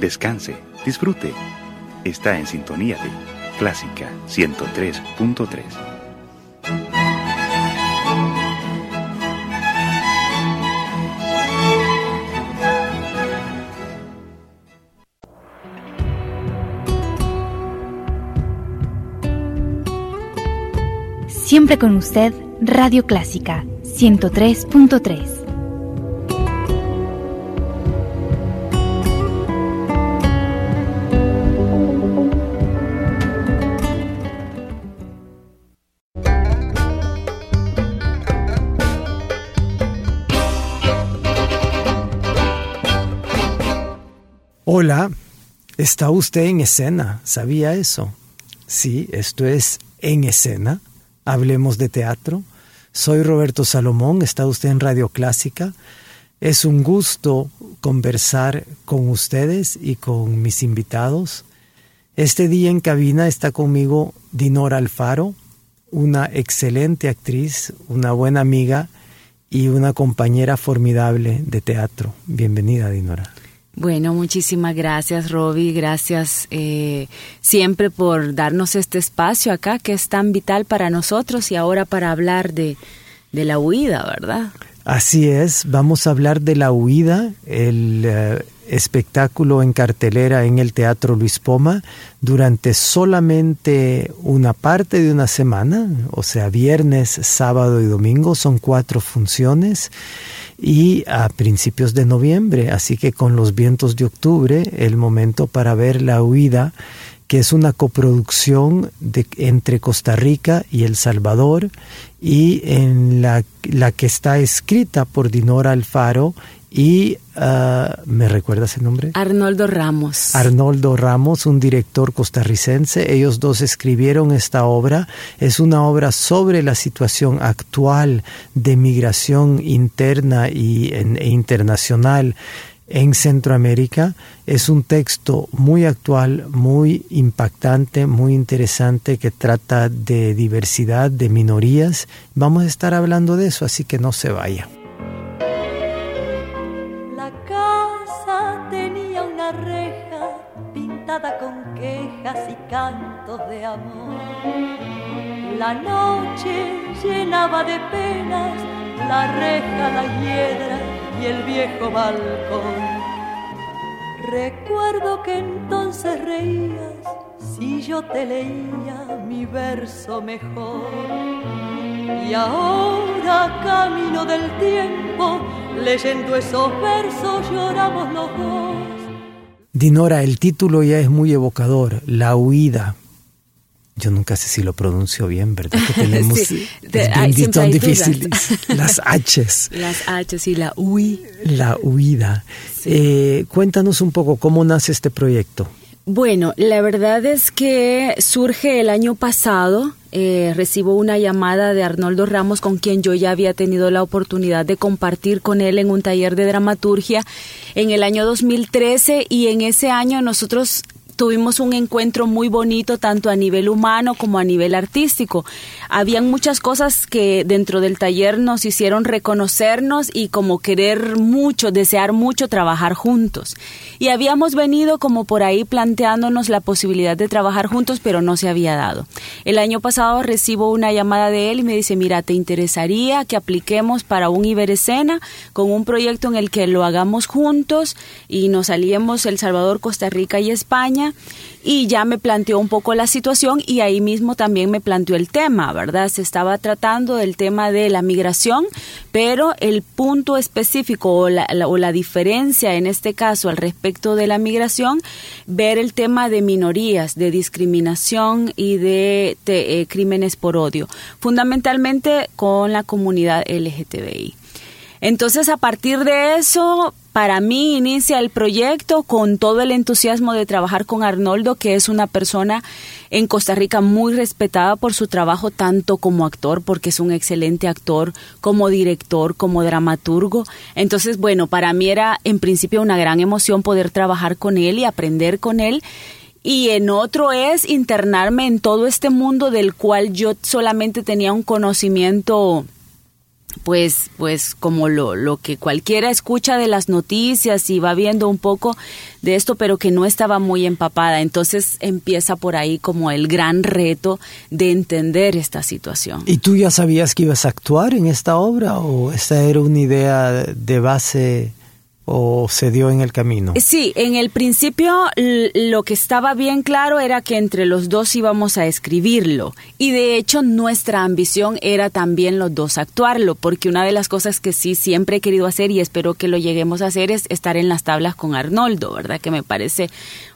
descanse, disfrute. Está en sintonía de Clásica 103.3. Siempre con usted, Radio Clásica 103.3. Hola, ¿está usted en escena? ¿Sabía eso? Sí, esto es En Escena. Hablemos de teatro. Soy Roberto Salomón, está usted en Radio Clásica. Es un gusto conversar con ustedes y con mis invitados. Este día en cabina está conmigo Dinora Alfaro, una excelente actriz, una buena amiga y una compañera formidable de teatro. Bienvenida, Dinora. Bueno, muchísimas gracias, Roby. Gracias eh, siempre por darnos este espacio acá que es tan vital para nosotros y ahora para hablar de, de la huida, ¿verdad? Así es, vamos a hablar de la huida, el eh, espectáculo en cartelera en el Teatro Luis Poma durante solamente una parte de una semana, o sea, viernes, sábado y domingo, son cuatro funciones y a principios de noviembre, así que con los vientos de octubre, el momento para ver la huida, que es una coproducción de, entre Costa Rica y El Salvador, y en la, la que está escrita por Dinora Alfaro y uh, ¿me recuerdas el nombre? Arnoldo Ramos. Arnoldo Ramos, un director costarricense. Ellos dos escribieron esta obra. Es una obra sobre la situación actual de migración interna y, e internacional en Centroamérica. Es un texto muy actual, muy impactante, muy interesante que trata de diversidad, de minorías. Vamos a estar hablando de eso, así que no se vaya. con quejas y cantos de amor. La noche llenaba de penas la reja, la hiedra y el viejo balcón. Recuerdo que entonces reías si yo te leía mi verso mejor. Y ahora camino del tiempo, leyendo esos versos lloramos los dos Dinora, el título ya es muy evocador, La huida. Yo nunca sé si lo pronuncio bien, ¿verdad? Que tenemos sí, difíciles. Las H's. Las H's y la huida. La huida. Eh, cuéntanos un poco cómo nace este proyecto. Bueno, la verdad es que surge el año pasado. Eh, recibo una llamada de Arnoldo Ramos, con quien yo ya había tenido la oportunidad de compartir con él en un taller de dramaturgia en el año 2013 y en ese año nosotros tuvimos un encuentro muy bonito tanto a nivel humano como a nivel artístico. Habían muchas cosas que dentro del taller nos hicieron reconocernos y como querer mucho, desear mucho trabajar juntos. Y habíamos venido como por ahí planteándonos la posibilidad de trabajar juntos, pero no se había dado. El año pasado recibo una llamada de él y me dice, mira, ¿te interesaría que apliquemos para un Iberescena con un proyecto en el que lo hagamos juntos y nos salíamos El Salvador, Costa Rica y España? Y ya me planteó un poco la situación y ahí mismo también me planteó el tema, ¿verdad? Se estaba tratando del tema de la migración, pero el punto específico o la, o la diferencia en este caso al respecto de la migración, ver el tema de minorías, de discriminación y de, eh, crímenes por odio, fundamentalmente con la comunidad LGTBI. Entonces, a partir de eso, para mí inicia el proyecto con todo el entusiasmo de trabajar con Arnoldo, que es una persona en Costa Rica muy respetada por su trabajo tanto como actor, porque es un excelente actor, como director, como dramaturgo. Entonces, bueno, para mí era en principio una gran emoción poder trabajar con él y aprender con él. Y en otro es internarme en todo este mundo del cual yo solamente tenía un conocimiento pues, pues como lo, lo que cualquiera escucha de las noticias y va viendo un poco de esto, pero que no estaba muy empapada. Entonces empieza por ahí como el gran reto de entender esta situación. ¿Y tú ya sabías que ibas a actuar en esta obra o esta era una idea de base o se dio en el camino? Sí, en el principio lo que estaba bien claro era que entre los dos íbamos a escribirlo y de hecho nuestra ambición era también los dos actuarlo, porque una de las cosas que sí siempre he querido hacer y espero que lo lleguemos a hacer es estar en las tablas con Arnoldo, ¿verdad? Que me parece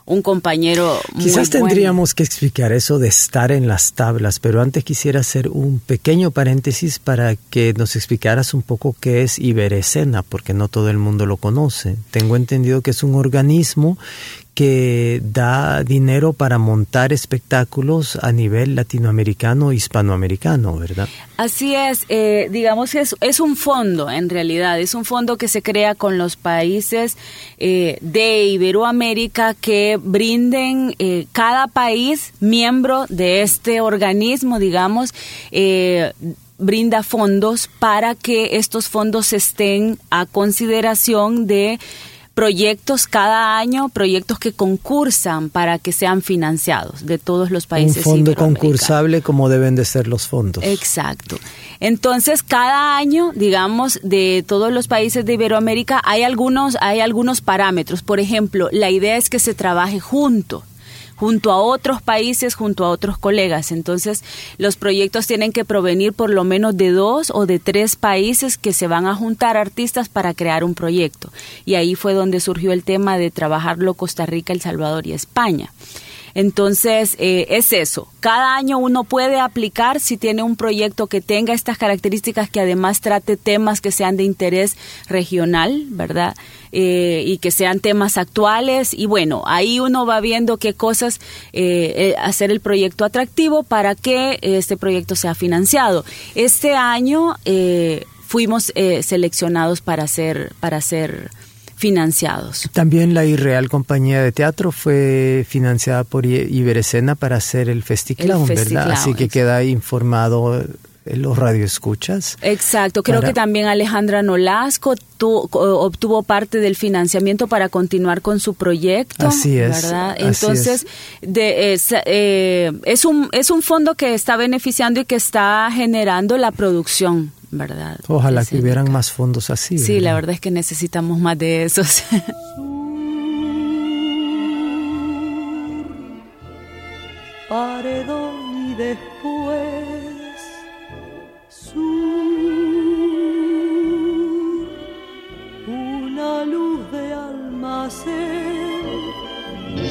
un compañero muy Quizás tendríamos que explicar eso de estar en las tablas, pero antes quisiera hacer un pequeño paréntesis para que nos explicaras un poco qué es Iberescena, porque no todo el mundo lo conoce. Tengo entendido que es un organismo que da dinero para montar espectáculos a nivel latinoamericano e hispanoamericano, ¿verdad? Así es, eh, digamos es, es un fondo en realidad, es un fondo que se crea con los países eh, de Iberoamérica que brinden eh, cada país miembro de este organismo, digamos, brinda fondos para que estos fondos estén a consideración de proyectos cada año, proyectos que concursan para que sean financiados de todos los países. Un fondo concursable como deben de ser los fondos. Exacto. Entonces, cada año, digamos, de todos los países de Iberoamérica hay algunos, hay algunos parámetros. Por ejemplo, la idea es que se trabaje junto junto a otros países, junto a otros colegas. Entonces, los proyectos tienen que provenir por lo menos de dos o de tres países que se van a juntar artistas para crear un proyecto. Y ahí fue donde surgió el tema de trabajarlo Costa Rica, El Salvador y España. Entonces, eh, es eso. Cada año uno puede aplicar si tiene un proyecto que tenga estas características, que además trate temas que sean de interés regional, ¿verdad? Eh, y que sean temas actuales. Y bueno, ahí uno va viendo qué cosas eh, hacer el proyecto atractivo para que este proyecto sea financiado. Este año fuimos seleccionados para hacer, para hacer financiados. También la Irreal Compañía de Teatro fue financiada por Iberescena para hacer el Festiclown, ¿verdad? Así que queda informado en los radioescuchas. Exacto, creo que también Alejandra Nolasco obtuvo parte del financiamiento para continuar con su proyecto. Así es. ¿verdad? Entonces, De, eh, es, un, es un fondo que está beneficiando y que está generando la producción ¿verdad? Ojalá que hubieran más fondos así. Sí, la verdad es que necesitamos más de esos. Paredón y después sur, una luz de almacén.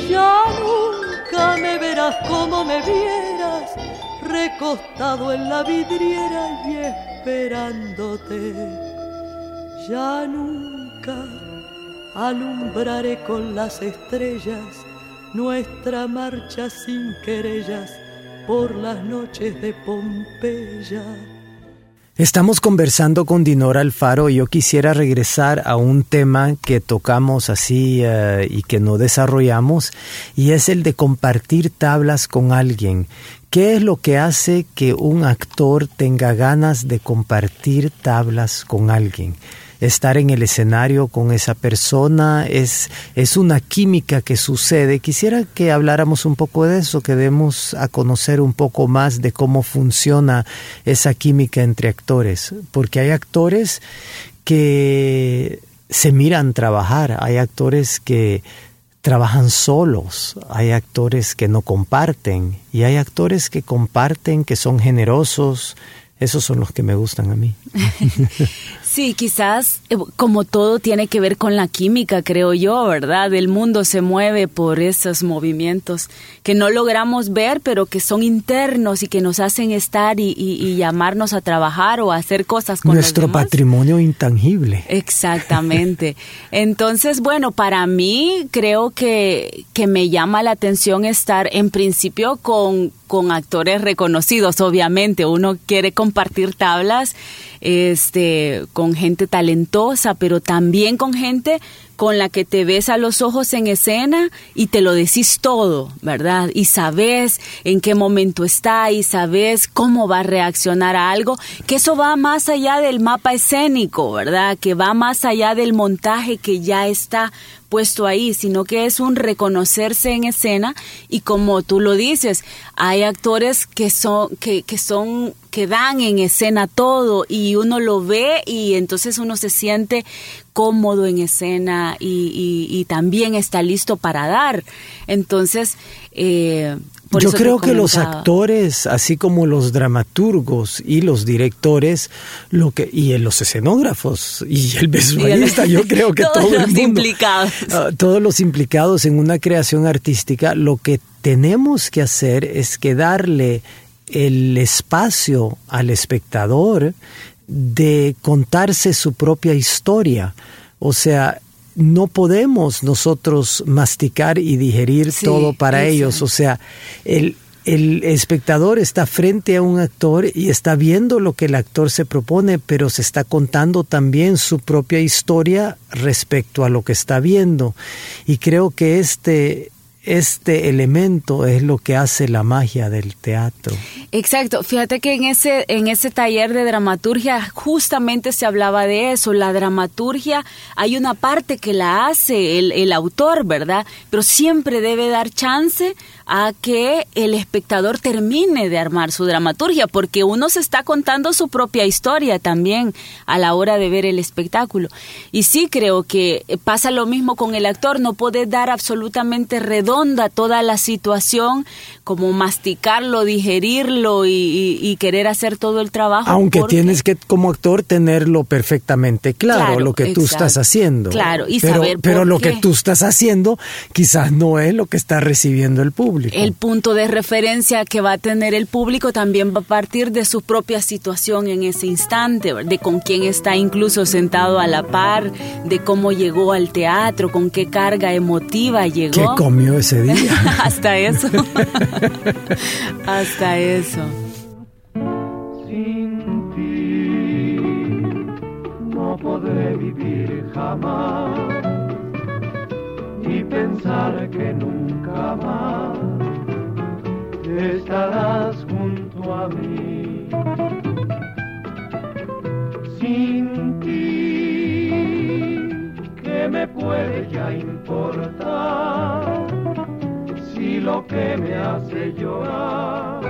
Ya nunca me verás como me vieras, recostado en la vidriera y esperándote. Ya nunca alumbraré con las estrellas nuestra marcha sin querellas por las noches de Pompeya. Estamos conversando con Dinora Alfaro y yo quisiera regresar a un tema que tocamos así eh, y que no desarrollamos y es el de compartir tablas con alguien. ¿Qué es lo que hace que un actor tenga ganas de compartir tablas con alguien? Estar en el escenario con esa persona es, es una química que sucede. Quisiera que habláramos un poco de eso, que demos a conocer un poco más de cómo funciona esa química entre actores, porque hay actores que se miran trabajar, hay actores que trabajan solos, hay actores que no comparten y hay actores que comparten, que son generosos, esos son los que me gustan a mí. Sí, quizás eh, como todo tiene que ver con la química, creo yo, ¿verdad? El mundo se mueve por esos movimientos que no logramos ver, pero que son internos y que nos hacen estar y, llamarnos a trabajar o a hacer cosas con Nuestro patrimonio intangible. Exactamente. Entonces, bueno, para mí creo que, que me llama la atención estar en principio con, con actores reconocidos, obviamente. Uno quiere compartir tablas este, con gente talentosa, pero también con gente con la que te ves a los ojos en escena y te lo decís todo, ¿verdad? Y sabes en qué momento está y sabes cómo va a reaccionar a algo, que eso va más allá del mapa escénico, ¿verdad? Que va más allá del montaje que ya está puesto ahí, sino que es un reconocerse en escena y como tú lo dices, hay actores que son que, que son que dan en escena todo y uno lo ve y entonces uno se siente cómodo en escena y, y, también está listo para dar. Entonces, eh, yo creo que los actores, así como los dramaturgos y los directores, lo que y los escenógrafos y el vestuarista, yo creo que todos los implicados, ah, todos los implicados en una creación artística, lo que tenemos que hacer es que darle el espacio al espectador de contarse su propia historia. O sea, no podemos nosotros masticar y digerir todo para ellos. O sea, el, el espectador está frente a un actor y está viendo lo que el actor se propone, pero se está contando también su propia historia respecto a lo que está viendo. Y creo que este este elemento es lo que hace la magia del teatro. Exacto, fíjate que en ese, en ese taller de dramaturgia justamente se hablaba de eso, la dramaturgia hay una parte que la hace el, el autor, ¿verdad? Pero siempre debe dar chance a que el espectador termine de armar su dramaturgia, porque uno se está contando su propia historia también a la hora de ver el espectáculo. Y sí creo que pasa lo mismo con el actor, no puede dar absolutamente redonda toda la situación, como masticarlo, digerirlo y, querer hacer todo el trabajo. Aunque tienes que como actor tenerlo perfectamente claro, lo que tú estás haciendo. Claro, y pero, saber Pero lo que tú estás haciendo quizás no es lo que está recibiendo el público. El punto de referencia que va a tener el público también va a partir de su propia situación en ese instante, de con quién está incluso sentado a la par, de cómo llegó al teatro, con qué carga emotiva llegó. ¿Qué comió ese día? Hasta eso. Hasta eso. Sin ti no podré vivir jamás y pensar que nunca más estarás junto a mí. Sin ti, ¿qué me puede ya importar? Si lo que me hace llorar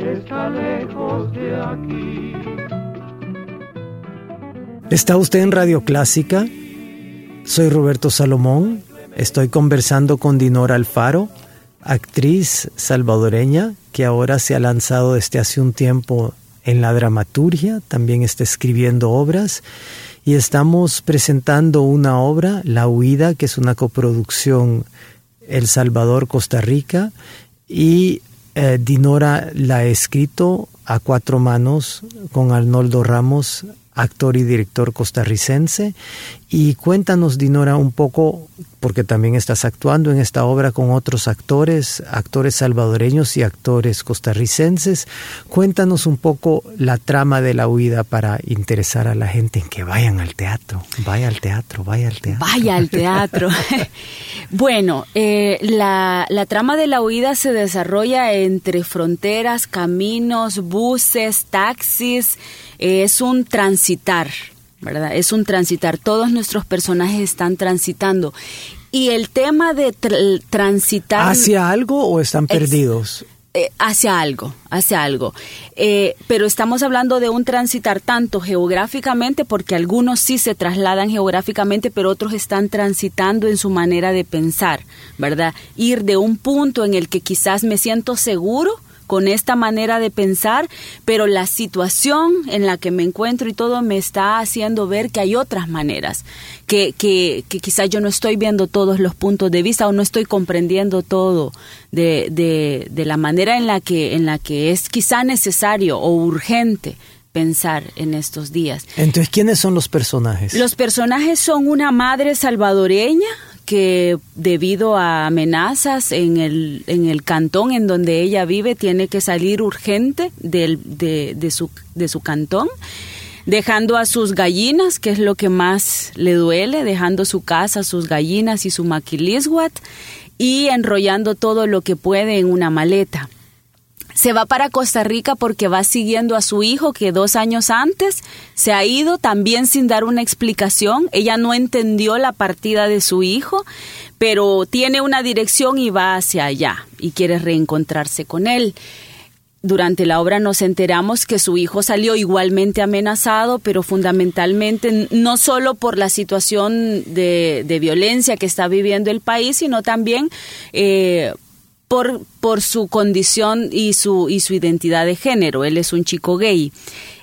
está lejos de aquí. ¿Está usted en Radio Clásica? Soy Roberto Salomón, estoy conversando con Dinora Alfaro actriz salvadoreña que ahora se ha lanzado desde hace un tiempo en la dramaturgia, también está escribiendo obras y estamos presentando una obra, La Huida, que es una coproducción El Salvador-Costa Rica y eh, Dinora la ha escrito a cuatro manos con Arnoldo Ramos, actor y director costarricense. Y cuéntanos, Dinora, un poco porque también estás actuando en esta obra con otros actores, actores salvadoreños y actores costarricenses. Cuéntanos un poco la trama de la huida para interesar a la gente en que vayan al teatro, vaya al teatro, vaya al teatro. Vaya al teatro. bueno, eh, la, la trama de la huida se desarrolla entre fronteras, caminos, buses, taxis, es un transitar ¿verdad? Es un transitar. Todos nuestros personajes están transitando. Y el tema de transitar... ¿Hacia algo o están perdidos? Eh, hacia algo, hacia algo. Eh, pero estamos hablando de un transitar tanto geográficamente, porque algunos sí se trasladan geográficamente, pero otros están transitando en su manera de pensar, ¿verdad? Ir de un punto en el que quizás me siento seguro, con esta manera de pensar, pero la situación en la que me encuentro y todo me está haciendo ver que hay otras maneras, que, que, que quizás yo no estoy viendo todos los puntos de vista o no estoy comprendiendo todo de, de, de la manera en la, que, en la que es quizá necesario o urgente pensar en estos días. Entonces, ¿quiénes son los personajes? Los personajes son una madre salvadoreña que debido a amenazas en el, en el cantón en donde ella vive tiene que salir urgente del, de, de, su, de su cantón dejando a sus gallinas, que es lo que más le duele, dejando su casa, sus gallinas y su maquilisguat, y enrollando todo lo que puede en una maleta. Se va para Costa Rica porque va siguiendo a su hijo que dos años antes se ha ido también sin dar una explicación. Ella no entendió la partida de su hijo, pero tiene una dirección y va hacia allá y quiere reencontrarse con él durante la obra nos enteramos que su hijo salió igualmente amenazado, pero fundamentalmente no solo por la situación de, violencia que está viviendo el país, sino también eh, por, por su condición y su, y su identidad de género. Él es un chico gay.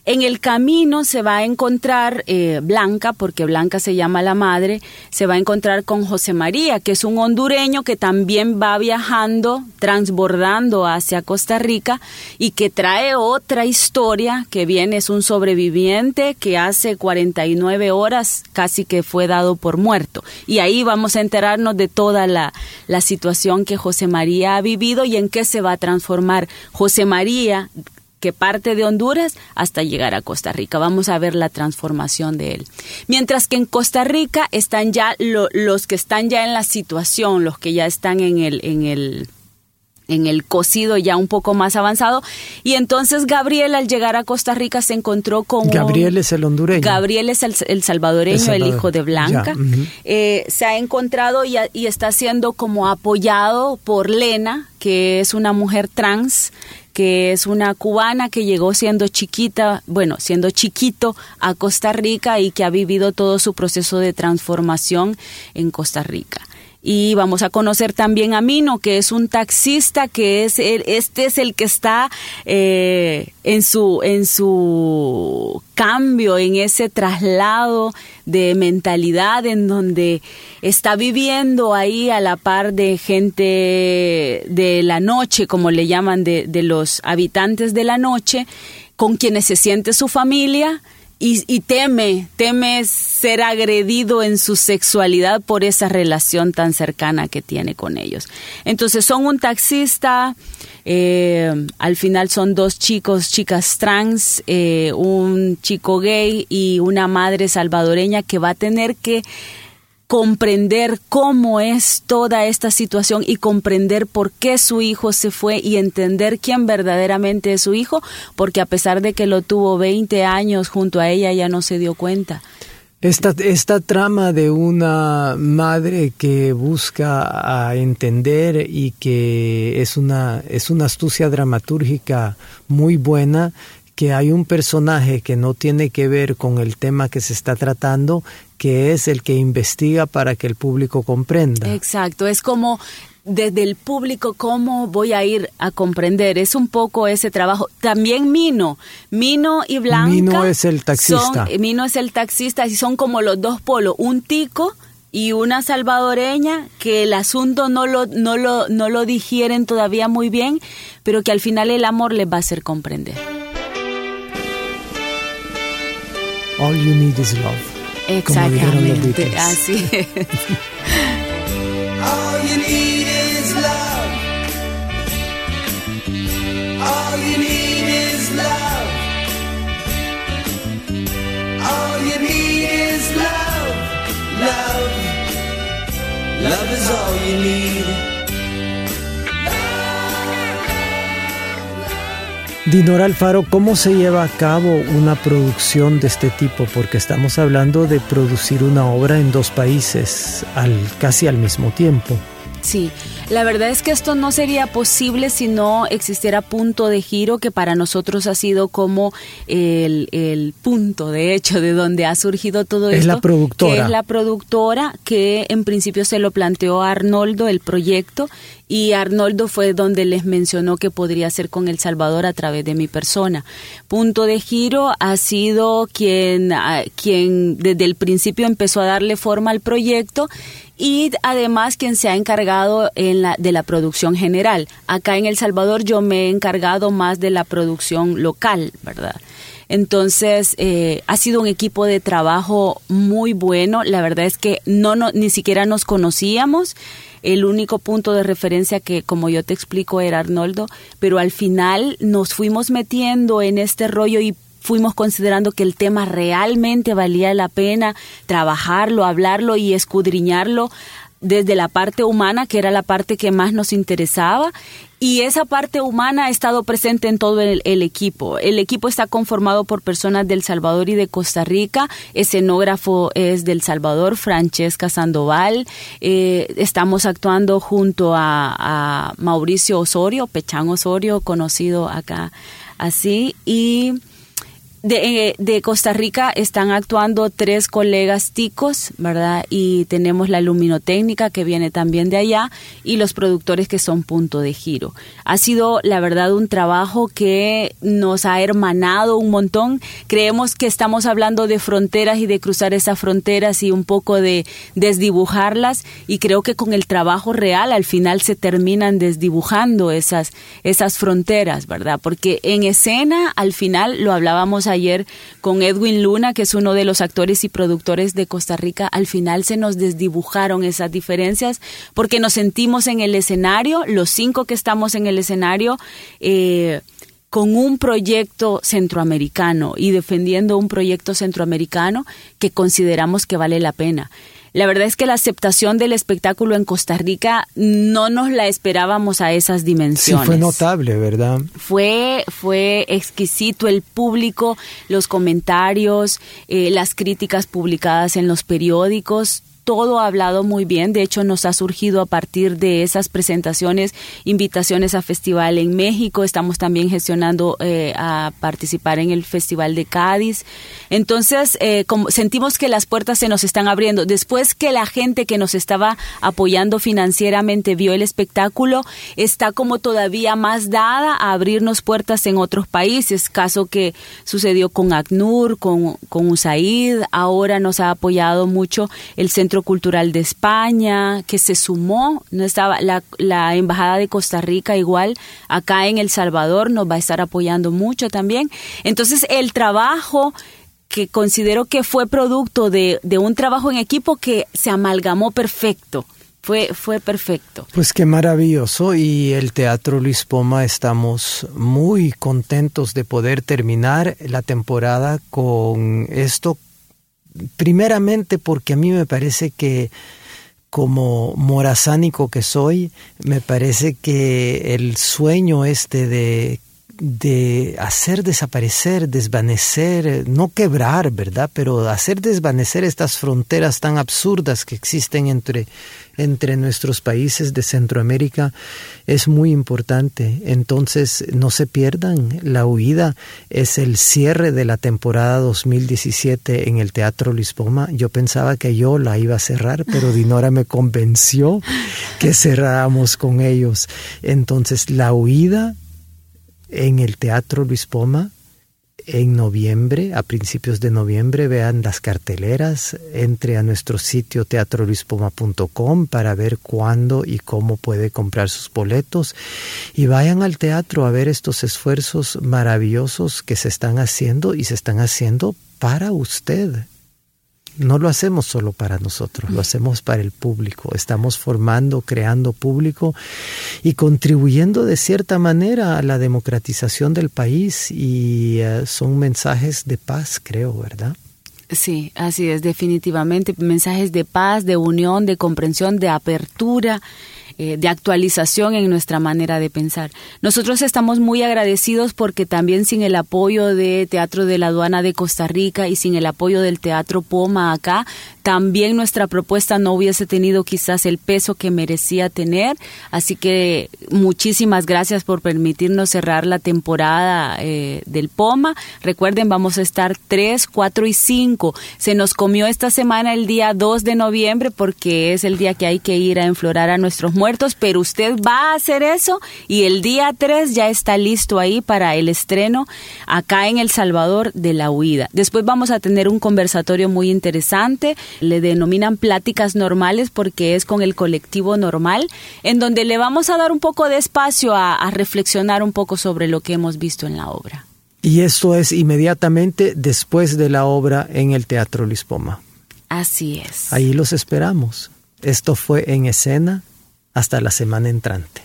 En el camino se va a encontrar eh, Blanca, porque Blanca se llama la madre, se va a encontrar con José María, que es un hondureño que también va viajando, transbordando hacia Costa Rica y que trae otra historia, que viene, es un sobreviviente que hace 49 horas casi que fue dado por muerto. Y ahí vamos a enterarnos de toda la, la situación que José María ha vivido y en qué se va a transformar. José María que parte de Honduras hasta llegar a Costa Rica. Vamos a ver la transformación de él. Mientras que en Costa Rica están ya los que están ya en la situación, los que ya están en el, en el en el cocido ya un poco más avanzado. Y entonces Gabriel al llegar a Costa Rica se encontró con... Gabriel es el hondureño. Gabriel es el, salvadoreño, el, hijo de Blanca. Eh, se ha encontrado y, y, está siendo como apoyado por Lena, que es una mujer trans que es una cubana que llegó siendo chiquita, bueno, siendo chiquito a Costa Rica y que ha vivido todo su proceso de transformación en Costa Rica y vamos a conocer también a Mino, que es un taxista, que es el, este es el que está eh, en su en su cambio, en ese traslado de mentalidad, en donde está viviendo ahí a la par de gente de la noche, como le llaman, de, de los habitantes de la noche, con quienes se siente su familia y, teme, teme ser agredido en su sexualidad por esa relación tan cercana que tiene con ellos. Entonces son un taxista, eh, al final son dos chicos, chicas trans, eh, un chico gay y una madre salvadoreña que va a tener que comprender cómo es toda esta situación y comprender por qué su hijo se fue y entender quién verdaderamente es su hijo, porque a pesar de que lo tuvo 20 años junto a ella, ya no se dio cuenta. Esta, esta trama de una madre que busca entender y que es una, es una astucia dramatúrgica muy buena, que hay un personaje que no tiene que ver con el tema que se está tratando que es el que investiga para que el público comprenda. Exacto, es como desde el público cómo voy a ir a comprender. Es un poco ese trabajo. También Mino, Mino y Blanca. Mino es el taxista. Mino es el taxista y son como los dos polos, un tico y una salvadoreña que el asunto no lo, no lo, no lo digieren todavía muy bien, pero que al final el amor les va a hacer comprender. All you need is love. Exactamente, así es. All you need is love. All you need is love. All you need is love. Love. Love is all you need. Dinora Alfaro, ¿cómo se lleva a cabo una producción de este tipo? Porque estamos hablando de producir una obra en dos países al, casi al mismo tiempo. Sí, la verdad es que esto no sería posible si no existiera punto de giro, que para nosotros ha sido como el, punto, de hecho, de donde ha surgido todo esto. Es la productora. Que es la productora que en principio se lo planteó a Arnoldo el proyecto y Arnoldo fue donde les mencionó que podría ser con El Salvador a través de mi persona. Punto de giro ha sido quien, ah, quien desde el principio empezó a darle forma al proyecto y además quien se ha encargado en la, de la producción general. Acá en El Salvador yo me he encargado más de la producción local, ¿verdad? Entonces, eh, ha sido un equipo de trabajo muy bueno. La verdad es que no, no ni siquiera nos conocíamos. El único punto de referencia que, como yo te explico, era Arnoldo, pero al final nos fuimos metiendo en este rollo y fuimos considerando que el tema realmente valía la pena trabajarlo, hablarlo y escudriñarlo desde la parte humana, que era la parte que más nos interesaba, y esa parte humana ha estado presente en todo el, equipo. El equipo está conformado por personas del Salvador y de Costa Rica. Escenógrafo es del Salvador, Francesca Sandoval. Eh, estamos actuando junto a, a Mauricio Osorio, Pechán Osorio, conocido acá así. Y de, eh, de, Costa Rica están actuando tres colegas ticos, ¿verdad? Y tenemos la luminotécnica que viene también de allá y los productores que son punto de giro. Ha sido, la verdad, un trabajo que nos ha hermanado un montón. Creemos que estamos hablando de fronteras y de cruzar esas fronteras y un poco de desdibujarlas y creo que con el trabajo real al final se terminan desdibujando esas, esas fronteras, ¿verdad? Porque en escena al final lo hablábamos ayer con Edwin Luna, que es uno de los actores y productores de Costa Rica, al final se nos desdibujaron esas diferencias porque nos sentimos en el escenario, los cinco que estamos en el escenario, eh, con un proyecto centroamericano y defendiendo un proyecto centroamericano que consideramos que vale la pena. La verdad es que la aceptación del espectáculo en Costa Rica no nos la esperábamos a esas dimensiones. Sí, fue notable, ¿verdad? Fue, fue exquisito el público, los comentarios, eh, las críticas publicadas en los periódicos, todo ha hablado muy bien. De hecho, nos ha surgido a partir de esas presentaciones invitaciones a festival en México. Estamos también gestionando eh, a participar en el Festival de Cádiz. Entonces, eh, sentimos que las puertas se nos están abriendo. Después que la gente que nos estaba apoyando financieramente vio el espectáculo, está como todavía más dada a abrirnos puertas en otros países. Caso que sucedió con ACNUR, con, con USAID. Ahora nos ha apoyado mucho el Centro Cultural de España, que se sumó, no estaba la, Embajada de Costa Rica igual, acá en El Salvador nos va a estar apoyando mucho también. Entonces, el trabajo que considero que fue producto de, de un trabajo en equipo que se amalgamó perfecto. Fue, fue perfecto. Pues qué maravilloso y el Teatro Luis Poma estamos muy contentos de poder terminar la temporada con esto primeramente porque a mí me parece que como morazánico que soy, me parece que el sueño este de de hacer desaparecer, desvanecer, no quebrar, ¿verdad? Pero hacer desvanecer estas fronteras tan absurdas que existen entre, entre nuestros países de Centroamérica es muy importante. Entonces, no se pierdan. La huida es el cierre de la temporada 2017 en el Teatro Lisboma. Yo pensaba que yo la iba a cerrar, pero Dinora me convenció que cerráramos con ellos. Entonces, la huida en el Teatro Luis Poma en noviembre, a principios de noviembre, vean las carteleras, entre a nuestro sitio teatroluispoma.com para ver cuándo y cómo puede comprar sus boletos. Y vayan al teatro a ver estos esfuerzos maravillosos que se están haciendo y se están haciendo para usted no lo hacemos solo para nosotros, lo hacemos para el público. Estamos formando, creando público y contribuyendo de cierta manera a la democratización del país y eh, son mensajes de paz, creo, ¿verdad? Sí, así es, definitivamente. Mensajes de paz, de unión, de comprensión, de apertura eh, de actualización en nuestra manera de pensar. Nosotros estamos muy agradecidos porque también sin el apoyo de Teatro de la Aduana de Costa Rica y sin el apoyo del Teatro Poma acá, también nuestra propuesta no hubiese tenido quizás el peso que merecía tener. Así que muchísimas gracias por permitirnos cerrar la temporada eh, del Poma. Recuerden, vamos a estar 3, 4 y 5. Se nos comió esta semana el día 2 de noviembre porque es el día que hay que ir a enflorar a nuestros muertos pero usted va a hacer eso y el día 3 ya está listo ahí para el estreno acá en El Salvador de la huida. Después vamos a tener un conversatorio muy interesante, le denominan pláticas normales porque es con el colectivo normal, en donde le vamos a dar un poco de espacio a, a reflexionar un poco sobre lo que hemos visto en la obra. Y esto es inmediatamente después de la obra en el Teatro Lispoma. Así es. Ahí los esperamos. Esto fue en escena hasta la semana entrante.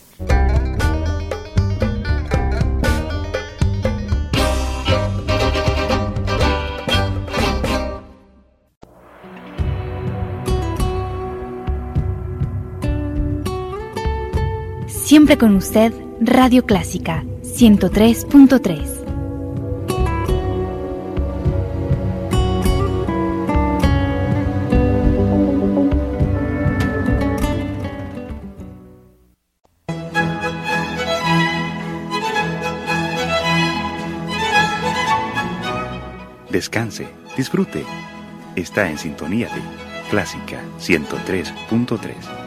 Siempre con usted, Radio Clásica 103.3. Descanse, disfrute. Está en sintonía de Clásica 103.3.